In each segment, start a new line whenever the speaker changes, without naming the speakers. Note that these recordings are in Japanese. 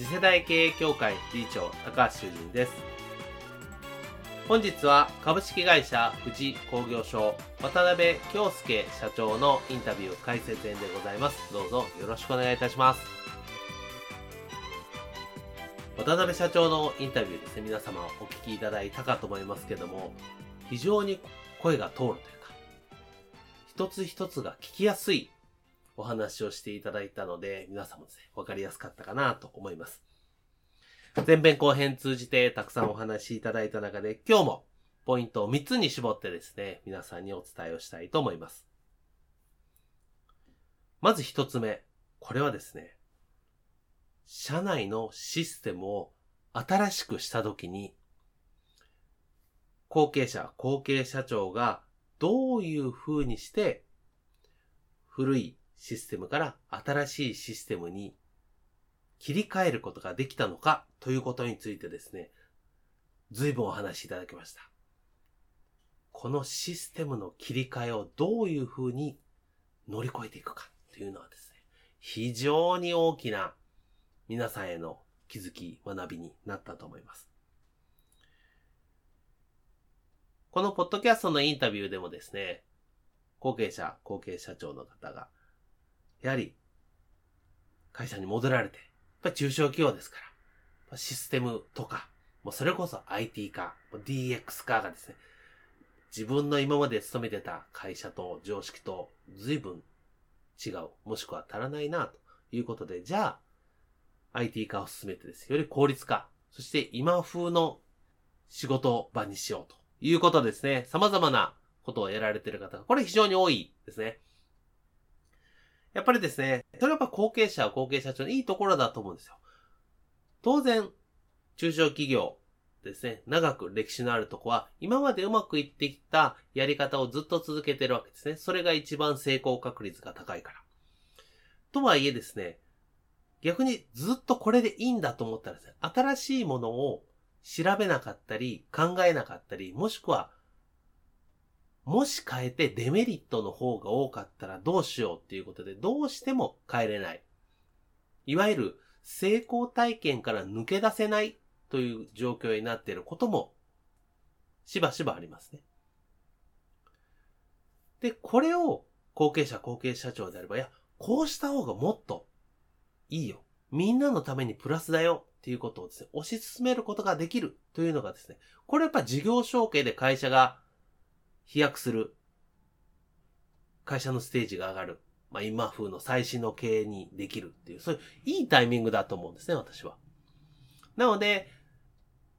次世代経営協会理事長高橋修人です。本日は株式会社富士工業所渡辺京介社長のインタビュー解説演でございます。どうぞよろしくお願いいたします。渡辺社長のインタビューですね。皆様お聞きいただいたかと思いますけども非常に声が通るというか一つ一つが聞きやすいお話をしていただいたので、皆さんもですね、わかりやすかったかなと思います。前編後編通じてたくさんお話しいただいた中で、今日もポイントを3つに絞ってですね、皆さんにお伝えをしたいと思います。まず1つ目。これはですね、社内のシステムを新しくしたときに、後継者、後継社長がどういう風にして古いシステムから新しいシステムに切り替えることができたのかということについてですね、随分お話しいただきました。このシステムの切り替えをどういうふうに乗り越えていくかというのはですね、非常に大きな皆さんへの気づき、学びになったと思います。このポッドキャストのインタビューでもですね、後継者、後継社長の方がやはり、会社に戻られて、やっぱ中小企業ですから、システムとか、もうそれこそ IT 化、DX 化がですね、自分の今まで勤めてた会社と常識と随分違う、もしくは足らないな、ということで、じゃあ、IT 化を進めてです。より効率化、そして今風の仕事場にしようということですね。様々なことをやられている方が、これ非常に多いですね。やっぱりですね、それはやっぱ後継者は後継者長のいいところだと思うんですよ。当然、中小企業ですね、長く歴史のあるとこは、今までうまくいってきたやり方をずっと続けてるわけですね。それが一番成功確率が高いから。とはいえですね、逆にずっとこれでいいんだと思ったらですね、新しいものを調べなかったり、考えなかったり、もしくはもし変えてデメリットの方が多かったらどうしようっていうことでどうしても変えれない。いわゆる成功体験から抜け出せないという状況になっていることもしばしばありますね。で、これを後継者後継社長であれば、いや、こうした方がもっといいよ。みんなのためにプラスだよっていうことをですね、推し進めることができるというのがですね、これやっぱ事業承継で会社が飛躍する。会社のステージが上がる。まあ、今風の最新の経営にできるっていう、そういういいタイミングだと思うんですね、私は。なので、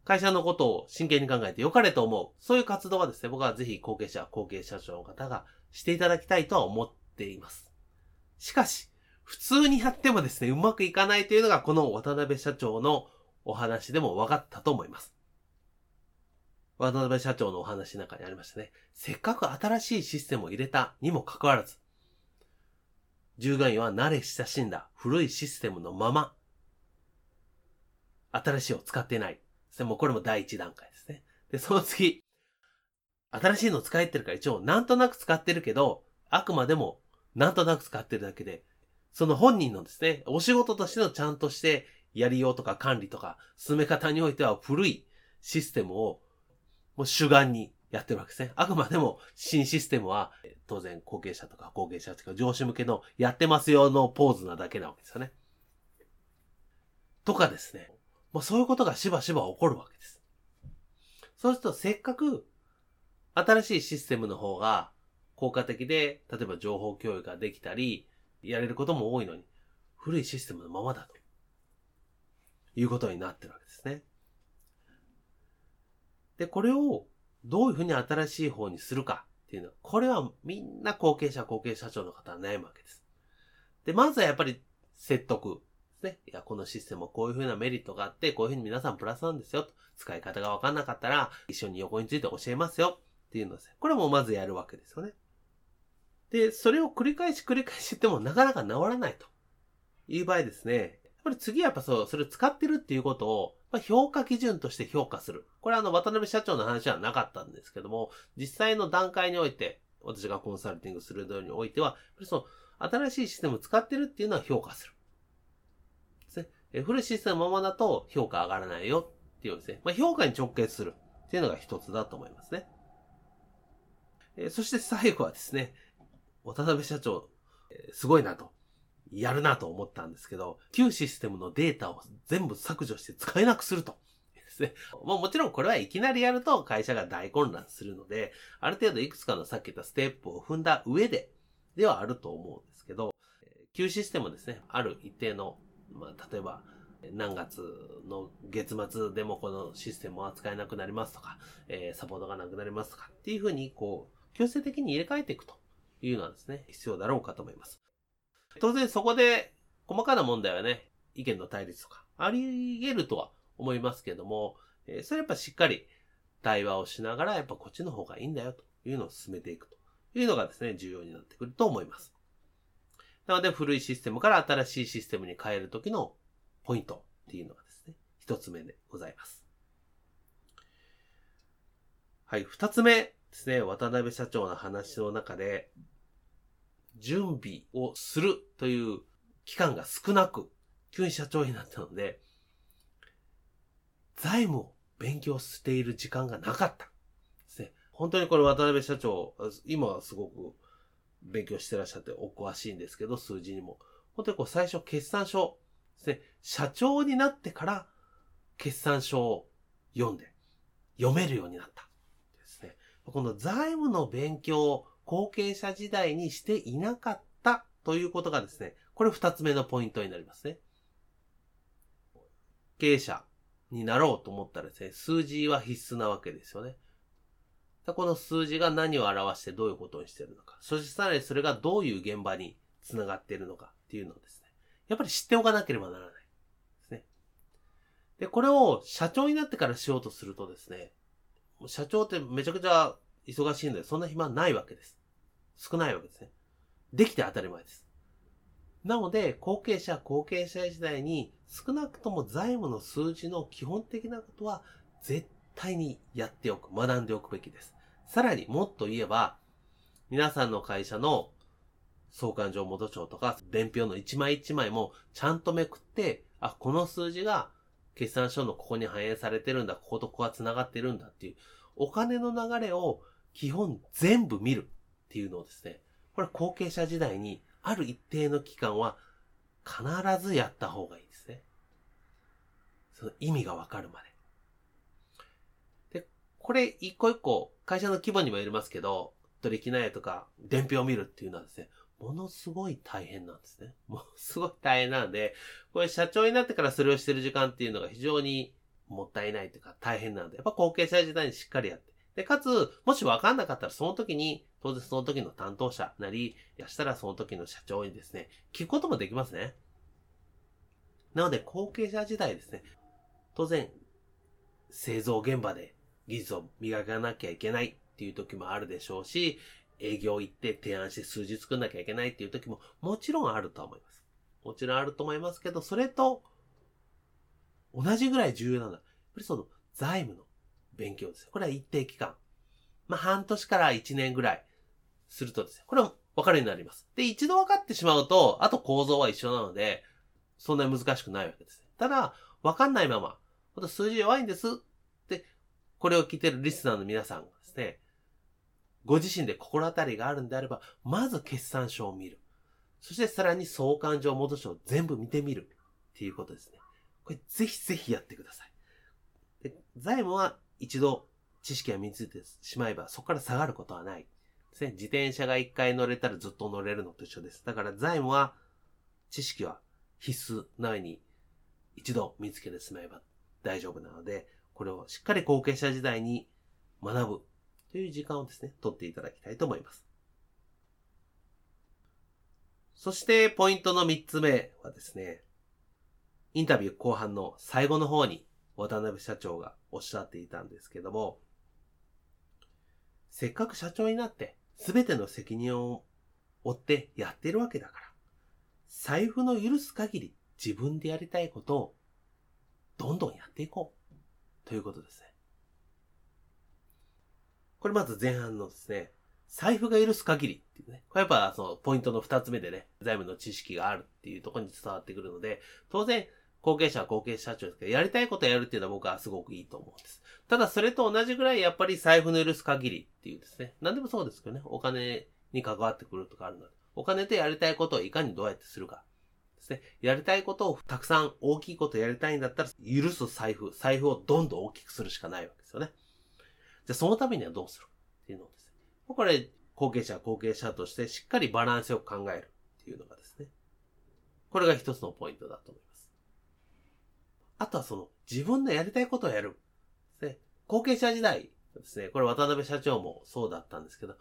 会社のことを真剣に考えて良かれと思う。そういう活動はですね、僕はぜひ後継者、後継社長の方がしていただきたいとは思っています。しかし、普通にやってもですね、うまくいかないというのがこの渡辺社長のお話でも分かったと思います。渡辺社長のお話の中にありましたね。せっかく新しいシステムを入れたにもかかわらず、従業員は慣れ親しんだ古いシステムのまま、新しいを使ってない。もこれも第一段階ですね。で、その次、新しいの使えてるから一応なんとなく使ってるけど、あくまでもなんとなく使ってるだけで、その本人のですね、お仕事としてのちゃんとしてやりようとか管理とか進め方においては古いシステムをもう主眼にやってるわけですね。あくまでも新システムは当然後継者とか後継者とか上司向けのやってますよのポーズなだけなわけですよね。とかですね。まあそういうことがしばしば起こるわけです。そうするとせっかく新しいシステムの方が効果的で、例えば情報共有ができたり、やれることも多いのに、古いシステムのままだと。いうことになってるわけですね。で、これをどういうふうに新しい方にするかっていうのは、これはみんな後継者、後継社長の方は悩むわけです。で、まずはやっぱり説得ですね。いや、このシステムはこういうふうなメリットがあって、こういうふうに皆さんプラスなんですよ。使い方がわかんなかったら、一緒に横について教えますよ。っていうのですね。これもまずやるわけですよね。で、それを繰り返し繰り返し言ってもなかなか治らないという場合ですね。やっぱり次はやっぱそう、それを使ってるっていうことを、まあ、評価基準として評価する。これはあの、渡辺社長の話はなかったんですけども、実際の段階において、私がコンサルティングするのにおいては、その、新しいシステムを使ってるっていうのは評価する。ですね。え古いシステムのままだと評価上がらないよっていうですね。まあ、評価に直結するっていうのが一つだと思いますね。えそして最後はですね、渡辺社長、えすごいなと。やるなと思ったんですけど、旧システムのデータを全部削除して使えなくすると。ですね。もうもちろんこれはいきなりやると会社が大混乱するので、ある程度いくつかのさっき言ったステップを踏んだ上で、ではあると思うんですけど、旧システムですね、ある一定の、まあ、例えば、何月の月末でもこのシステムを扱えなくなりますとか、えー、サポートがなくなりますとかっていうふうに、こう、強制的に入れ替えていくというのはですね、必要だろうかと思います。当然そこで細かな問題はね、意見の対立とかあり得るとは思いますけども、え、それやっぱしっかり対話をしながら、やっぱこっちの方がいいんだよというのを進めていくというのがですね、重要になってくると思います。なので、古いシステムから新しいシステムに変えるときのポイントっていうのがですね、一つ目でございます。はい、二つ目ですね、渡辺社長の話の中で、準備をするという期間が少なく、急に社長になったので、財務を勉強している時間がなかったですね。本当にこれ渡辺社長、今はすごく勉強してらっしゃってお詳しいんですけど、数字にも。本当にこう最初決算書ですね。社長になってから決算書を読んで読めるようになったですね。この財務の勉強後継者時代にしていなかったということがですね、これ二つ目のポイントになりますね。経営者になろうと思ったらですね、数字は必須なわけですよね。この数字が何を表してどういうことにしているのか、そしてさらにそれがどういう現場につながっているのかっていうのをですね、やっぱり知っておかなければならないですね。で、これを社長になってからしようとするとですね、社長ってめちゃくちゃ忙しいので、そんな暇ないわけです。少ないわけですね。できて当たり前です。なので、後継者、後継者時代に少なくとも財務の数字の基本的なことは絶対にやっておく、学んでおくべきです。さらにもっと言えば、皆さんの会社の相関上元帳とか伝票の一枚一枚もちゃんとめくって、あ、この数字が決算書のここに反映されてるんだ、こことここが繋がってるんだっていう、お金の流れを基本全部見るっていうのをですね、これ後継者時代にある一定の期間は必ずやった方がいいですね。その意味がわかるまで。で、これ一個一個会社の規模にもよりますけど、取引内とか伝票を見るっていうのはですね、ものすごい大変なんですね。ものすごい大変なんで、これ社長になってからそれをしてる時間っていうのが非常にもったいないというか大変なんで、やっぱ後継者時代にしっかりやって。で、かつ、もしわかんなかったらその時に、当然その時の担当者なり、やしたらその時の社長にですね、聞くこともできますね。なので、後継者時代ですね、当然、製造現場で技術を磨かなきゃいけないっていう時もあるでしょうし、営業行って提案して数字作んなきゃいけないっていう時ももちろんあると思います。もちろんあると思いますけど、それと同じぐらい重要なのは、やっぱりその財務の勉強です。これは一定期間。まあ、半年から一年ぐらいするとですね、これは分かるようになります。で、一度分かってしまうと、あと構造は一緒なので、そんなに難しくないわけです。ただ、分かんないまま、また数字弱いんですって、これを聞いてるリスナーの皆さんがですね、ご自身で心当たりがあるんであれば、まず決算書を見る。そしてさらに相関上元書を全部見てみる。っていうことですね。これぜひぜひやってください。で財務は一度知識が身についてしまえば、そこから下がることはない。ですね。自転車が一回乗れたらずっと乗れるのと一緒です。だから財務は、知識は必須なように、一度見つけてしまえば大丈夫なので、これをしっかり後継者時代に学ぶという時間をですね、取っていただきたいと思います。そして、ポイントの三つ目はですね、インタビュー後半の最後の方に渡辺社長がおっしゃっていたんですけども、せっかく社長になって全ての責任を負ってやってるわけだから、財布の許す限り自分でやりたいことをどんどんやっていこうということですね。これまず前半のですね、財布が許す限りっていうね。これやっぱそのポイントの二つ目でね、財務の知識があるっていうところに伝わってくるので、当然後継者は後継社長ですけど、やりたいことをやるっていうのは僕はすごくいいと思うんです。ただそれと同じぐらいやっぱり財布の許す限りっていうですね。何でもそうですけどね。お金に関わってくるとかあるので。お金でやりたいことをいかにどうやってするか。ですね。やりたいことをたくさん大きいことやりたいんだったら、許す財布、財布をどんどん大きくするしかないわけですよね。じゃあそのためにはどうするっていうのをですね。これ、後継者、後継者としてしっかりバランスよく考えるっていうのがですね。これが一つのポイントだと思います。あとはその、自分のやりたいことをやる。ね。後継者時代ですね。これ渡辺社長もそうだったんですけど、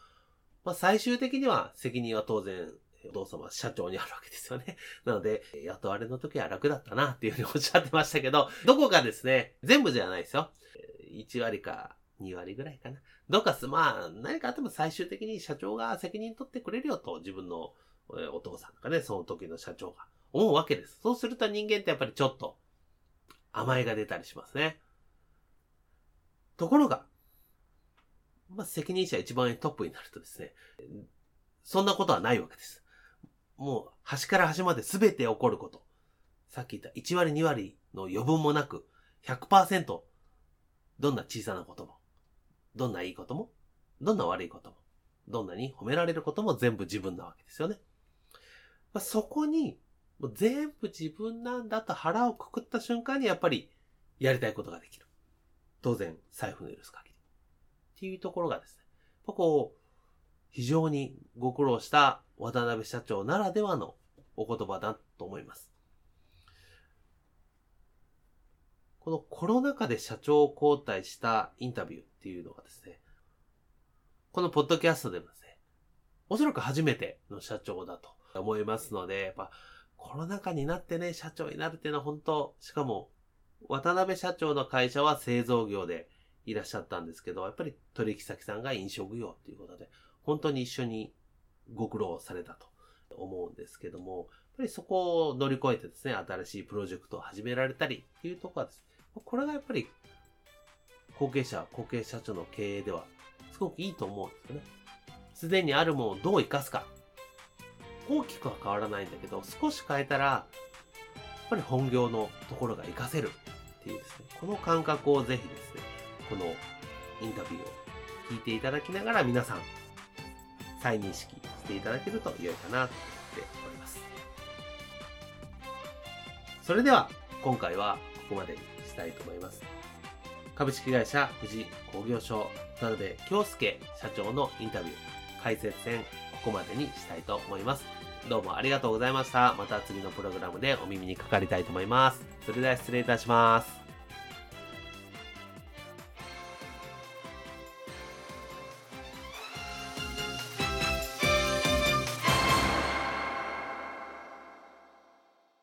まあ最終的には責任は当然、お父様社長にあるわけですよね。なので、雇われの時は楽だったなっていうふうにおっしゃってましたけど、どこかですね、全部じゃないですよ。1割か2割ぐらいかな。どっかす、まあ、何かあっても最終的に社長が責任取ってくれるよと、自分のお父さんとかね、その時の社長が思うわけです。そうすると人間ってやっぱりちょっと、甘えが出たりしますね。ところが、まあ、責任者一番トップになるとですね、そんなことはないわけです。もう、端から端まで全て起こること。さっき言った1割2割の余分もなく、100%、どんな小さなことも、どんないいことも、どんな悪いことも、どんなに褒められることも全部自分なわけですよね。まあ、そこにもう全部自分なんだと腹をくくった瞬間にやっぱりやりたいことができる。当然、財布の許す限り。っていうところがですね、ここ、非常にご苦労した渡辺社長ならではのお言葉だと思います。このコロナ禍で社長を交代したインタビューっていうのがですね、このポッドキャストでもですね、おそらく初めての社長だと思いますので、やっぱコロナ禍になってね、社長になるっていうのは本当、しかも、渡辺社長の会社は製造業でいらっしゃったんですけど、やっぱり取引先さんが飲食業っていうことで、本当に一緒にご苦労されたと思うんですけども、やっぱりそこを乗り越えてですね、新しいプロジェクトを始められたりっていうところはですね、これがやっぱり後継者、後継社長の経営ではすごくいいと思うんですよね。すでにあるものをどう活かすか。大きくは変わらないんだけど、少し変えたら、やっぱり本業のところが活かせるっていうですね、この感覚をぜひですね、このインタビューを聞いていただきながら皆さん、再認識していただけると良いかなっております。それでは、今回はここまでにしたいと思います。株式会社富士工業所渡辺京介社長のインタビュー、解説戦ここまでにしたいと思います。どうもありがとうございました。また次のプログラムでお耳にかかりたいと思います。それでは失礼いたします。